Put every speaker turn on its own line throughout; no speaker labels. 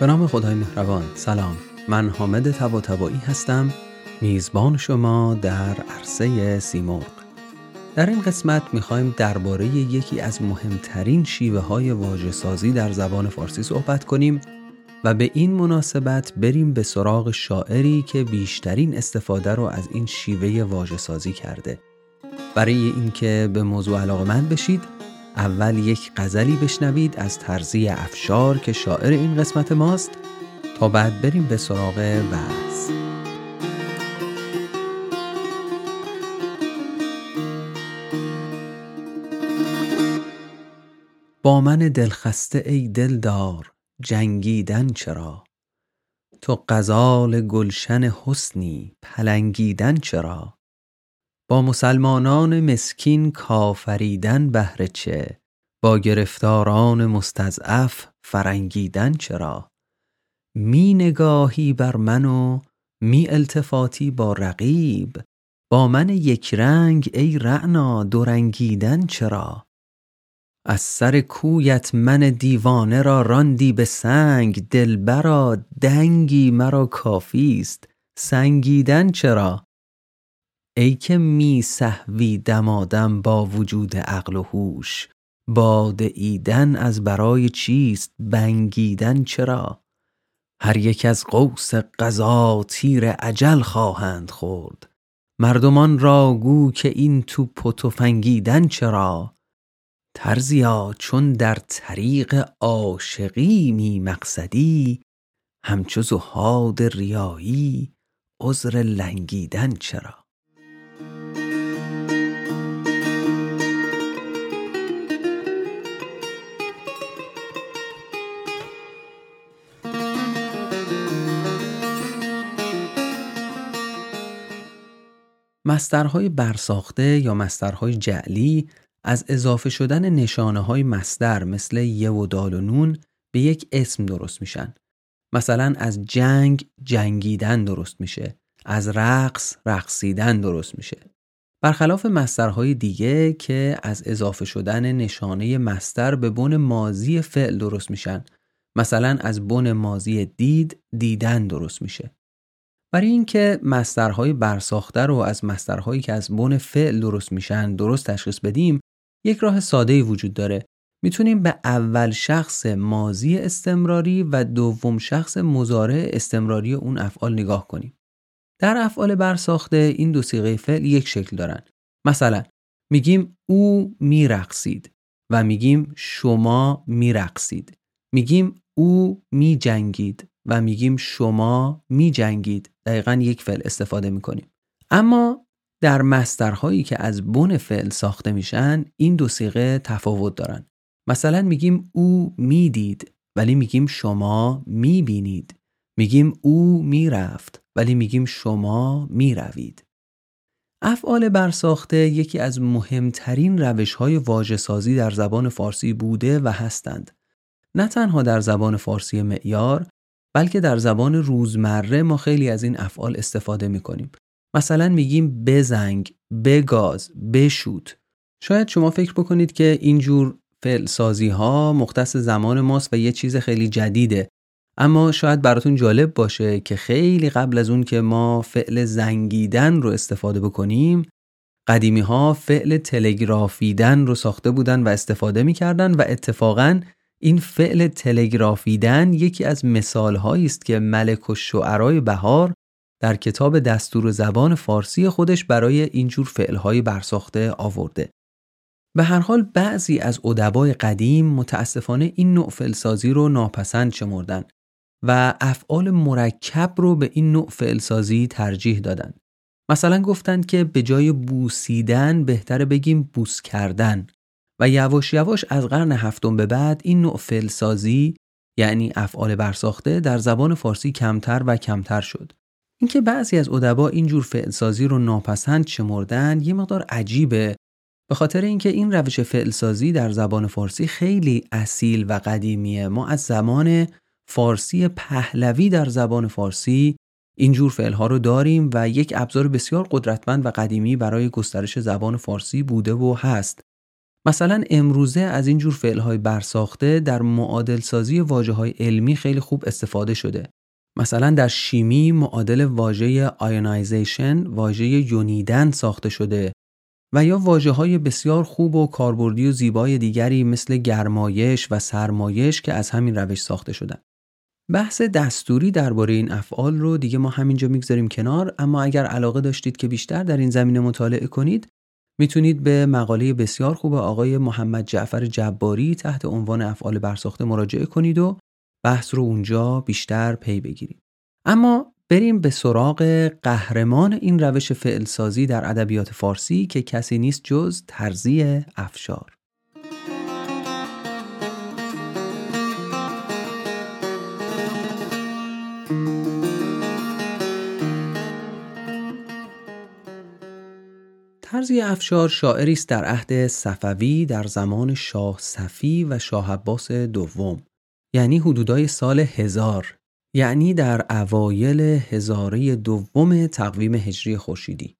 به نام خدای مهربان. سلام. من حامد تبا هستم. میزبان شما در عرصه سیمرغ. در این قسمت می‌خوایم درباره یکی از مهمترین شیوه های واجه سازی در زبان فارسی صحبت کنیم و به این مناسبت بریم به سراغ شاعری که بیشترین استفاده رو از این شیوه واجه سازی کرده. برای اینکه به موضوع علاقه من بشید اول یک غزلی بشنوید از ترزی افشار که شاعر این قسمت ماست تا بعد بریم به سراغ بحث. با من دلخسته ای دلدار جنگیدن چرا؟ تو غزال گلشن حسنی پلنگیدن چرا؟ با مسلمانان مسکین کافریدن بهر چه؟ با گرفتاران مستضعف فرنگیدن چرا؟ می نگاهی بر من و می التفاتی با رقیب. با من یک رنگ ای رعنا دورنگیدن چرا؟ از سر کویت من دیوانه را راندی به سنگ دلبرا دنگی مرا کافی است. سنگیدن چرا؟ ای که می صحوی دمادم با وجود عقل و هوش باد ایدن از برای چیست؟ بنگیدن چرا؟ هر یک از قوس قضا تیر عجل خواهند خورد. مردمان را گو که این توپ و تفنگیدن چرا؟ ترزیا چون در طریق عاشقی می مقصدی همچو زهاد ریایی عذر لنگیدن چرا؟ مسترهای برساخته یا مسترهای جعلی از اضافه شدن نشانه های مستر مثل یه و دال و نون به یک اسم درست میشن. مثلا از جنگ جنگیدن درست میشه. از رقص رقصیدن درست میشه. برخلاف مسترهای دیگه که از اضافه شدن نشانه مستر به بن مازی فعل درست میشن. مثلا از بن مازی دید دیدن درست میشه. برای اینکه مسترهای برساخته رو از مسترهایی که از بن فعل درست میشن درست تشخیص بدیم یک راه ساده وجود داره. می‌تونیم به اول شخص مازی استمراری و دوم شخص مزارع استمراری اون افعال نگاه کنیم. در افعال برساخته این دو صیغه فعل یک شکل دارن. مثلا میگیم او میرقصید و میگیم شما میرقصید. میگیم او میجنگید. و میگیم شما میجنگید. دقیقا یک فعل استفاده می‌کنیم. اما در مسترهایی که از بن فعل ساخته میشن این دو سیغه تفاوت دارن. مثلا میگیم او می‌دید ولی میگیم شما می‌بینید. میگیم او می‌رفت ولی میگیم شما می‌روید. افعال برساخته یکی از مهمترین روش های واجه سازی در زبان فارسی بوده و هستند. نه تنها در زبان فارسی معیار بلکه در زبان روزمره ما خیلی از این افعال استفاده می کنیم. مثلا میگیم بزنگ، بگاز، بشوت. شاید شما فکر بکنید که اینجور فعل سازی ها مختص زمان ماست و یه چیز خیلی جدیده. اما شاید براتون جالب باشه که خیلی قبل از اون که ما فعل زنگیدن رو استفاده بکنیم قدیمی ها فعل تلگرافیدن رو ساخته بودن و استفاده می‌کردن و اتفاقاً این فعل تلگرافیدن یکی از مثالهایی است که ملک و شعرای بهار در کتاب دستور زبان فارسی خودش برای اینجور فعلهای برساخته آورده. به هر حال بعضی از ادبای قدیم متاسفانه این نوع فعلسازی رو ناپسند شمردن و افعال مرکب رو به این نوع فعلسازی ترجیح دادن. مثلا گفتند که به جای بوسیدن بهتره بگیم بوس کردن و یواش یواش از قرن هفتم به بعد این نوع فعلسازی یعنی افعال برساخته در زبان فارسی کمتر و کمتر شد. اینکه بعضی از ادبا اینجور فعلسازی رو ناپسند شمردن یه مقدار عجیبه. به خاطر اینکه این روش فعلسازی در زبان فارسی خیلی اصیل و قدیمیه. ما از زمان فارسی پهلوی در زبان فارسی اینجور فعلها رو داریم و یک ابزار بسیار قدرتمند و قدیمی برای گسترش زبان فارسی بوده و هست. مثلا امروزه از این جور فعلهای برساخته در معادل سازی واجه های علمی خیلی خوب استفاده شده. مثلا در شیمی معادل واژه آیونایزیشن واژه یونیدن ساخته شده و یا واجه های بسیار خوب و کاربردی و زیبای دیگری مثل گرمایش و سرمایش که از همین روش ساخته شدن. بحث دستوری درباره این افعال رو دیگه ما همینجا می‌گذاریم کنار اما اگر علاقه داشتید که بیشتر در این زمینه مطالعه کنید می‌تونید به مقاله بسیار خوب آقای محمد جعفر جباری تحت عنوان افعال برساخته مراجعه کنید و بحث رو اونجا بیشتر پی بگیرید. اما بریم به سراغ قهرمان این روش فعلسازی در ادبیات فارسی که کسی نیست جز ترزی افشار. ترزی افشار شاعری است در عهد صفوی در زمان شاه صفی و شاه عباس دوم یعنی حدودای سال هزار یعنی در اوایل هزاره دوم تقویم هجری خورشیدی.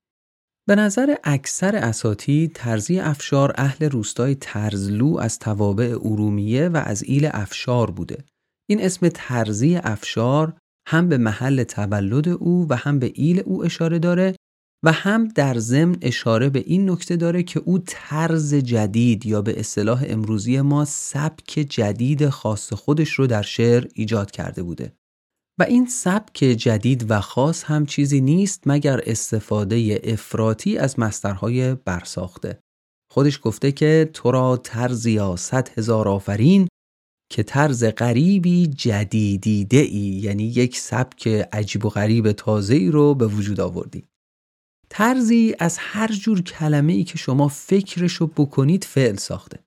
به نظر اکثر اساتی ترزی افشار اهل روستای ترزلو از توابع ارومیه و از ایل افشار بوده. این اسم ترزی افشار هم به محل تولد او و هم به ایل او اشاره داره و هم در ضمن اشاره به این نکته داره که او طرز جدید یا به اصطلاح امروزی ما سبک جدید خاص خودش رو در شعر ایجاد کرده بوده. و این سبک جدید و خاص هم چیزی نیست مگر استفاده افراطی از مسترهای برساخته. خودش گفته که تو را طرزیا صد هزار آفرین که طرز غریبی جدیدیده ای یعنی یک سبک عجیب و غریب تازه ای رو به وجود آوردی. ترزی از هر جور کلمه ای که شما فکرشو بکنید فعل ساخته.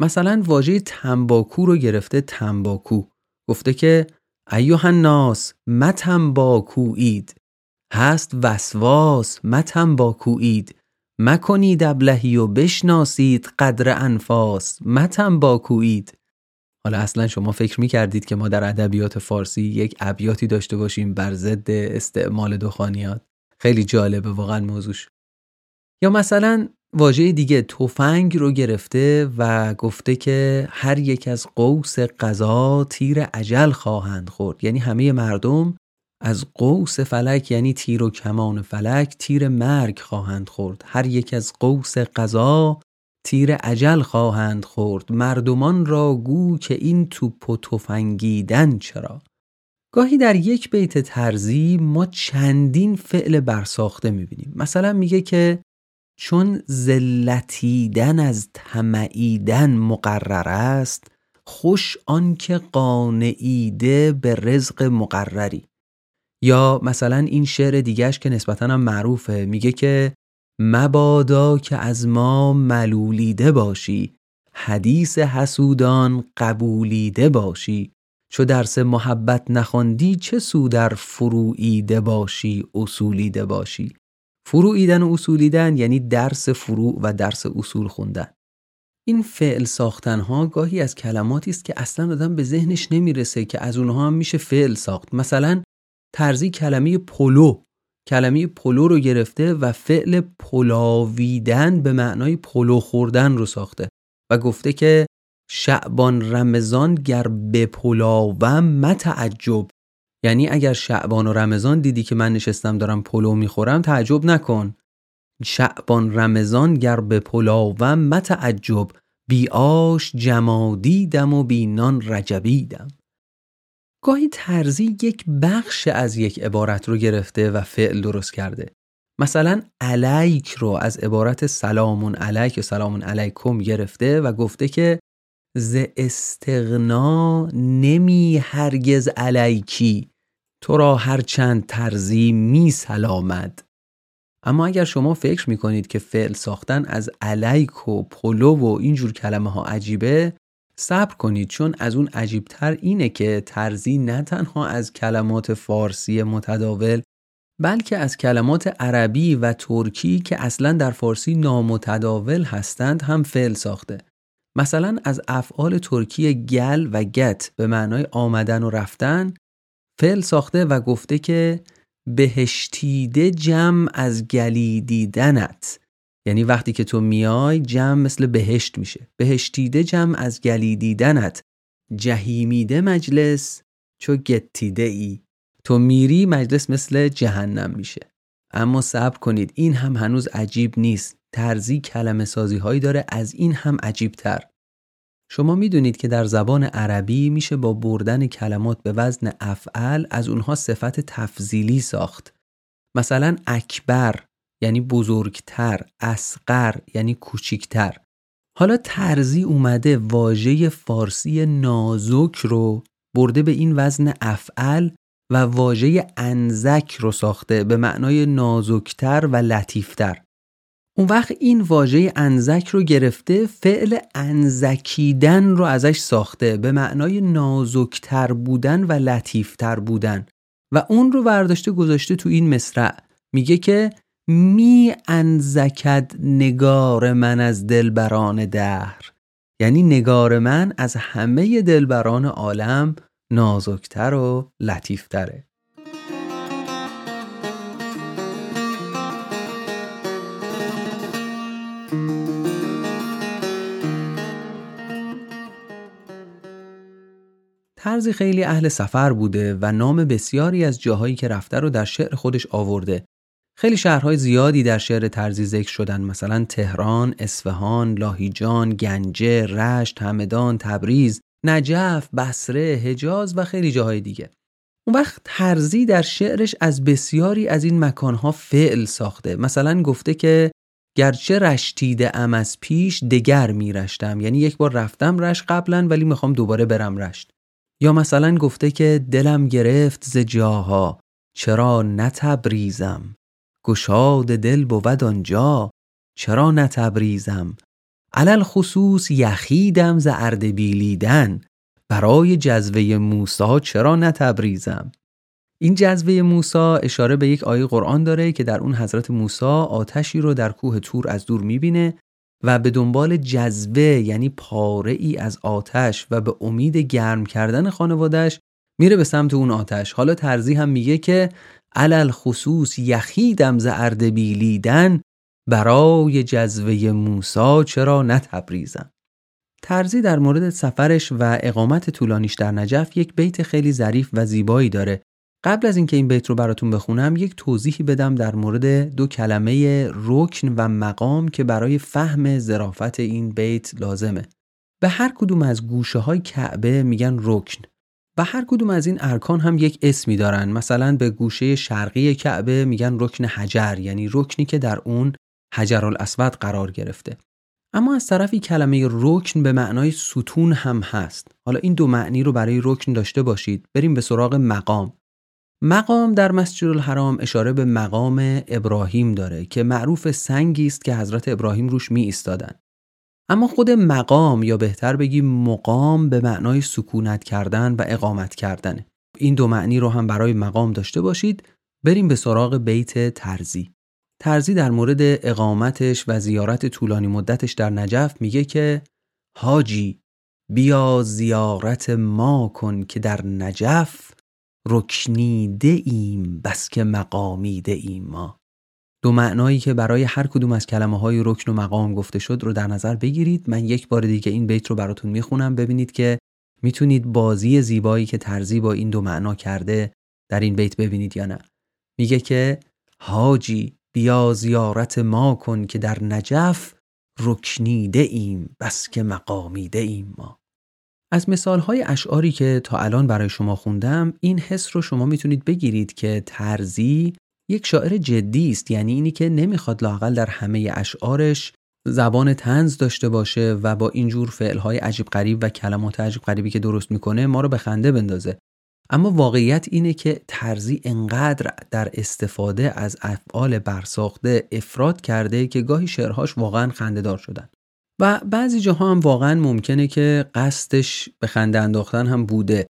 مثلا واژه تنباکو رو گرفته تنباکو. گفته که ایوه الناس متنباکوید هست وسواس متنباکوید مکنید ابلهی و بشناسید قدر انفاس متنباکوید حالا اصلا شما فکر می کردید که ما در ادبیات فارسی یک ابیاتی داشته باشیم بر ضد استعمال دخانیات. خیلی جالبه واقعا موضوعش. یا مثلا واژه دیگه تفنگ رو گرفته و گفته که هر یک از قوس قضا تیر عجل خواهند خورد. یعنی همه مردم از قوس فلک یعنی تیر و کمان فلک تیر مرگ خواهند خورد. هر یک از قوس قضا تیر عجل خواهند خورد. مردمان را گو که این توپ و تفنگیدن چرا؟ گاهی در یک بیت ترزی ما چندین فعل برساخته می‌بینیم. مثلا میگه که چون زلتیدن از تمعیدن مقرر است خوش آنکه قانعیده به رزق مقرری. یا مثلا این شعر دیگهش که نسبتا هم معروفه میگه که مبادا که از ما ملولیده باشی حدیث حسودان قبولیده باشی. چو درس محبت نخواندی چه سو در فروعیده باشی اصولیده باشی؟ فروعیدن و اصولیدن یعنی درس فروع و درس اصول خوندن. این فعل ساختن ها گاهی از کلماتی است که اصلا آدم به ذهنش نمی‌رسه که از اونها هم میشه فعل ساخت. مثلا طرزی کلمه پلو. کلمه پلو رو گرفته و فعل پلاویدن به معنای پلو خوردن رو ساخته و گفته که شعبان رمضان گر بپلاوم متعجب. یعنی اگر شعبان و رمضان دیدی که من نشستم دارم پلو می‌خورم تعجب نکن. شعبان رمضان گر بپلاوم متعجب. بی آش جمادیدم و بی نان رجبیدم. گاهی ترزی یک بخش از یک عبارت رو گرفته و فعل درست کرده. مثلا علیک رو از عبارت سلامون علیک و سلامون علیکم گرفته و گفته که ز استغنا نمی هرگز علیکی. تو را هرچند ترزی می سلامد. اما اگر شما فکر می کنید که فعل ساختن از علیک و پلو و اینجور کلمه ها عجیبه صبر کنید چون از اون عجیبتر اینه که ترزی نه تنها از کلمات فارسی متداول بلکه از کلمات عربی و ترکی که اصلا در فارسی نامتداول هستند هم فعل ساخته. مثلا از افعال ترکی گل و گت به معنای آمدن و رفتن فعل ساخته و گفته که بهشتیده جمع از گلی دیدنت. یعنی وقتی که تو میای جمع مثل بهشت میشه. بهشتیده جمع از گلیدیدنت جهیمیده مجلس چو گتیده ای تو میری مجلس مثل جهنم میشه. اما صبر کنید این هم هنوز عجیب نیست. ترزی کلمه سازی هایی داره از این هم عجیب تر شما می‌دونید که در زبان عربی میشه با بردن کلمات به وزن افعل از اونها صفت تفضیلی ساخت. مثلا اکبر یعنی بزرگتر اسقر یعنی کوچیکتر. حالا ترزی اومده واژه فارسی نازک رو برده به این وزن افعل و واژه انزک رو ساخته به معنای نازکتر و لطیفتر. اون وقت این واژه انزک رو گرفته فعل انزکیدن رو ازش ساخته به معنای نازکتر بودن و لطیفتر بودن. و اون رو برداشته گذاشته تو این مصرع. میگه که می انزکد نگار من از دلبران دهر یعنی نگار من از همه دلبران عالم نازکتر و لطیفتره. ترزی خیلی اهل سفر بوده و نام بسیاری از جاهایی که رفته رو در شعر خودش آورده خیلی شهرهای زیادی در شعر ترزی ذکر شدن مثلا تهران، اصفهان، لاهیجان، گنجه، رشت، همدان، تبریز، نجف، بصره، حجاز و خیلی جاهای دیگه. اون وقت ترزی در شعرش از بسیاری از این مکانها فعل ساخته. مثلا گفته که گرچه رشتیده ام از پیش دگر میرشتم یعنی یک بار رفتم رشت قبلا ولی می‌خوام دوباره برم رشت یا مثلا گفته که دلم گرفت ز جاها چرا نتبریزم؟ گشاد دل بود آنجا چرا نتبریزم؟ علل خصوص یخیدم ز اردبیلیدن برای جذوه موسا چرا نتبریزم؟ این جذوه موسا اشاره به یک آیه قرآن داره که در اون حضرت موسا آتشی رو در کوه تور از دور می‌بینه و به دنبال جذبه یعنی پاره ای از آتش و به امید گرم کردن خانوادش میره به سمت اون آتش. حالا ترزی هم میگه که علل خصوص یخیدم ز اردبیلیدن برای جذوه موسا چرا نتبریزم ترزی در مورد سفرش و اقامت طولانیش در نجف یک بیت خیلی ظریف و زیبایی داره. قبل از اینکه این بیت رو براتون بخونم یک توضیحی بدم در مورد دو کلمه رکن و مقام که برای فهم ظرافت این بیت لازمه. به هر کدوم از گوشه های کعبه میگن رکن. و هر کدوم از این ارکان هم یک اسمی دارن. مثلا به گوشه شرقی کعبه میگن رکن حجر یعنی رکنی که در اون حجر الاسود قرار گرفته. اما از طرفی کلمه رکن به معنای ستون هم هست. حالا این دو معنی رو برای رکن داشته باشید. بریم به سراغ مقام. مقام در مسجد الحرام اشاره به مقام ابراهیم داره که معروف سنگی است که حضرت ابراهیم روش می ایستادن. اما خود مقام یا بهتر بگیم مقام به معنای سکونت کردن و اقامت کردنه. این دو معنی رو هم برای مقام داشته باشید. بریم به سراغ بیت ترزی. ترزی در مورد اقامتش و زیارت طولانی مدتش در نجف میگه که حاجی بیا زیارت ما کن که در نجف رکنیده ایم بس که مقامیده ایم ما. دو معنایی که برای هر کدوم از کلمه های رکن و مقام گفته شد رو در نظر بگیرید. من یک بار دیگه این بیت رو براتون می‌خونم. ببینید که می‌تونید بازی زیبایی که ترزی با این دو معنا کرده در این بیت ببینید یا نه. میگه که حاجی بیا زیارت ما کن که در نجف رکنیده ایم بس که مقامیده ایم ما. از مثالهای اشعاری که تا الان برای شما خوندم این حس رو شما می‌تونید بگیرید که ترزی یک شاعر جدی است. یعنی اینی که نمی‌خواد لاقل در همه اشعارش زبان تنز داشته باشه و با اینجور فعلهای عجیب غریب و کلمات عجیب غریبی که درست می‌کنه ما رو به خنده بندازه. اما واقعیت اینه که ترزی انقدر در استفاده از افعال برساخته افراد کرده که گاهی شعرهاش واقعا خندهدار شدن. و بعضی جاها هم واقعا ممکنه که قصدش به خنده انداختن هم بوده.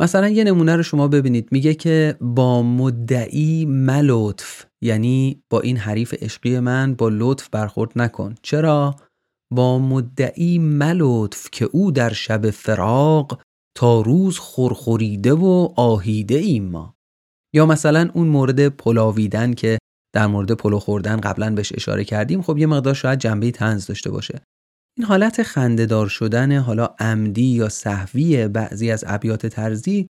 مثلا یه نمونه رو شما ببینید. میگه که با مدعی ملطف یعنی با این حریف عشقی من با لطف برخورد نکن. چرا؟ با مدعی ملطف که او در شب فراق تا روز خورخوریده و آهیده ایم ما. یا مثلا اون مورد پلاویدن که در مورد پلو خوردن قبلا بهش اشاره کردیم خب یه مقدار شاید جنبه تنز داشته باشه. این حالت خندهدار شدن حالا عمدی یا صحوی بعضی از ابیات ترزی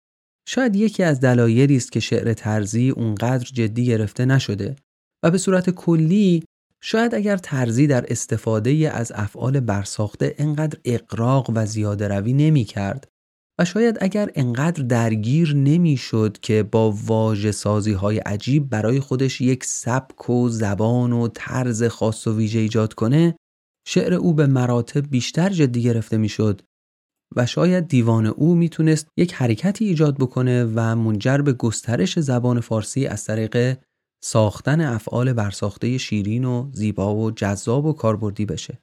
شاید یکی از دلایلی است که شعر ترزی اونقدر جدی گرفته نشده و به صورت کلی شاید اگر ترزی در استفاده از افعال برساخته انقدر اقراق و زیاده روی نمی کرد و شاید اگر انقدر درگیر نمی‌شد که با واژه سازی های عجیب برای خودش یک سبک و زبان و طرز خاص و ویژه ایجاد کنه شعر او به مراتب بیشتر جدی گرفته می‌شد و شاید دیوان او می‌تونست یک حرکتی ایجاد بکنه و منجر به گسترش زبان فارسی از طریق ساختن افعال برساخته شیرین و زیبا و جذاب و کاربردی بشه.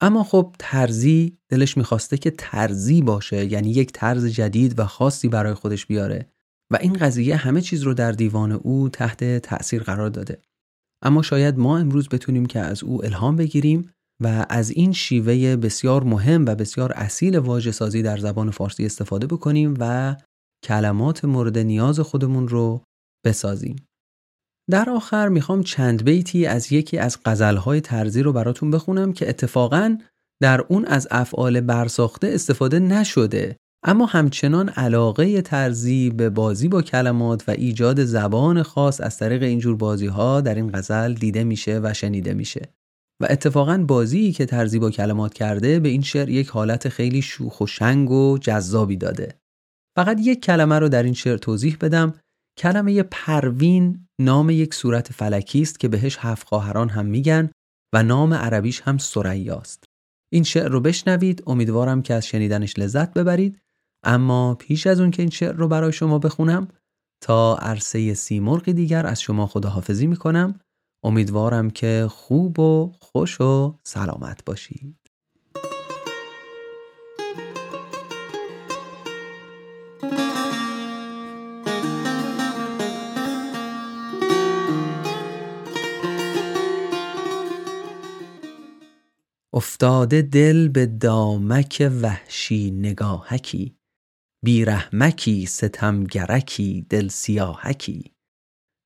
اما خب ترزی دلش می‌خواسته که ترزی باشه یعنی یک طرز جدید و خاصی برای خودش بیاره و این قضیه همه چیز رو در دیوان او تحت تأثیر قرار داده. اما شاید ما امروز بتونیم که از او الهام بگیریم و از این شیوه بسیار مهم و بسیار اصیل واژه سازی در زبان فارسی استفاده بکنیم و کلمات مورد نیاز خودمون رو بسازیم. در آخر می‌خوام چند بیتی از یکی از غزلهای ترزی رو براتون بخونم که اتفاقا در اون از افعال برساخته استفاده نشده اما همچنان علاقه ترزی به بازی با کلمات و ایجاد زبان خاص از طریق اینجور بازی ها در این غزل دیده میشه و شنیده میشه و اتفاقا بازی که ترزی با کلمات کرده به این شعر یک حالت خیلی شوخ و شنگ و جذابی داده. فقط یک کلمه رو در این شعر توضیح بدم. کلمه پروین نام یک صورت فلکی است که بهش هفت خواهران هم میگن و نام عربیش هم سریاست. این شعر رو بشنوید. امیدوارم که از شنیدنش لذت ببرید. اما پیش از اون که این شعر رو برای شما بخونم تا عرصه سیمرغی دیگر از شما خداحافظی می‌کنم. امیدوارم که خوب و خوش و سلامت باشید. افتاده دل به دامک وحشی نگاهکی بیرحمکی ستمگرکی دل سیاهکی.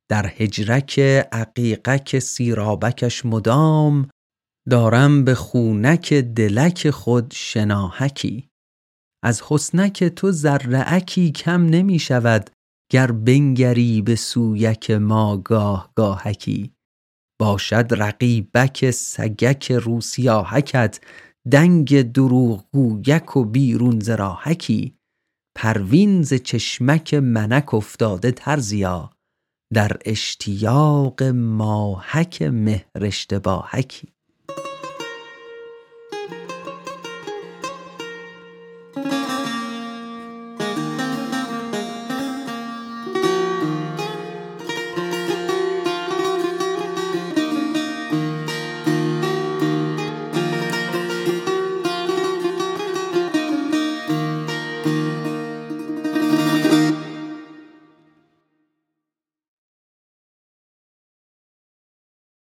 در هجرک عقیقک سیرابکش مدام دارم به خونک دلک خود شناهکی. از حسنک تو ذرعکی کم نمی شود گر بنگری به سویک ما گاه گاهکی. باشد رقیبک سگک روسیاهکت دنگ دروغگویک و بیرون زراحکی پروین ز چشمک منک افتاده ترزیا. در اشتیاق ماهک مهر اشتباهکی.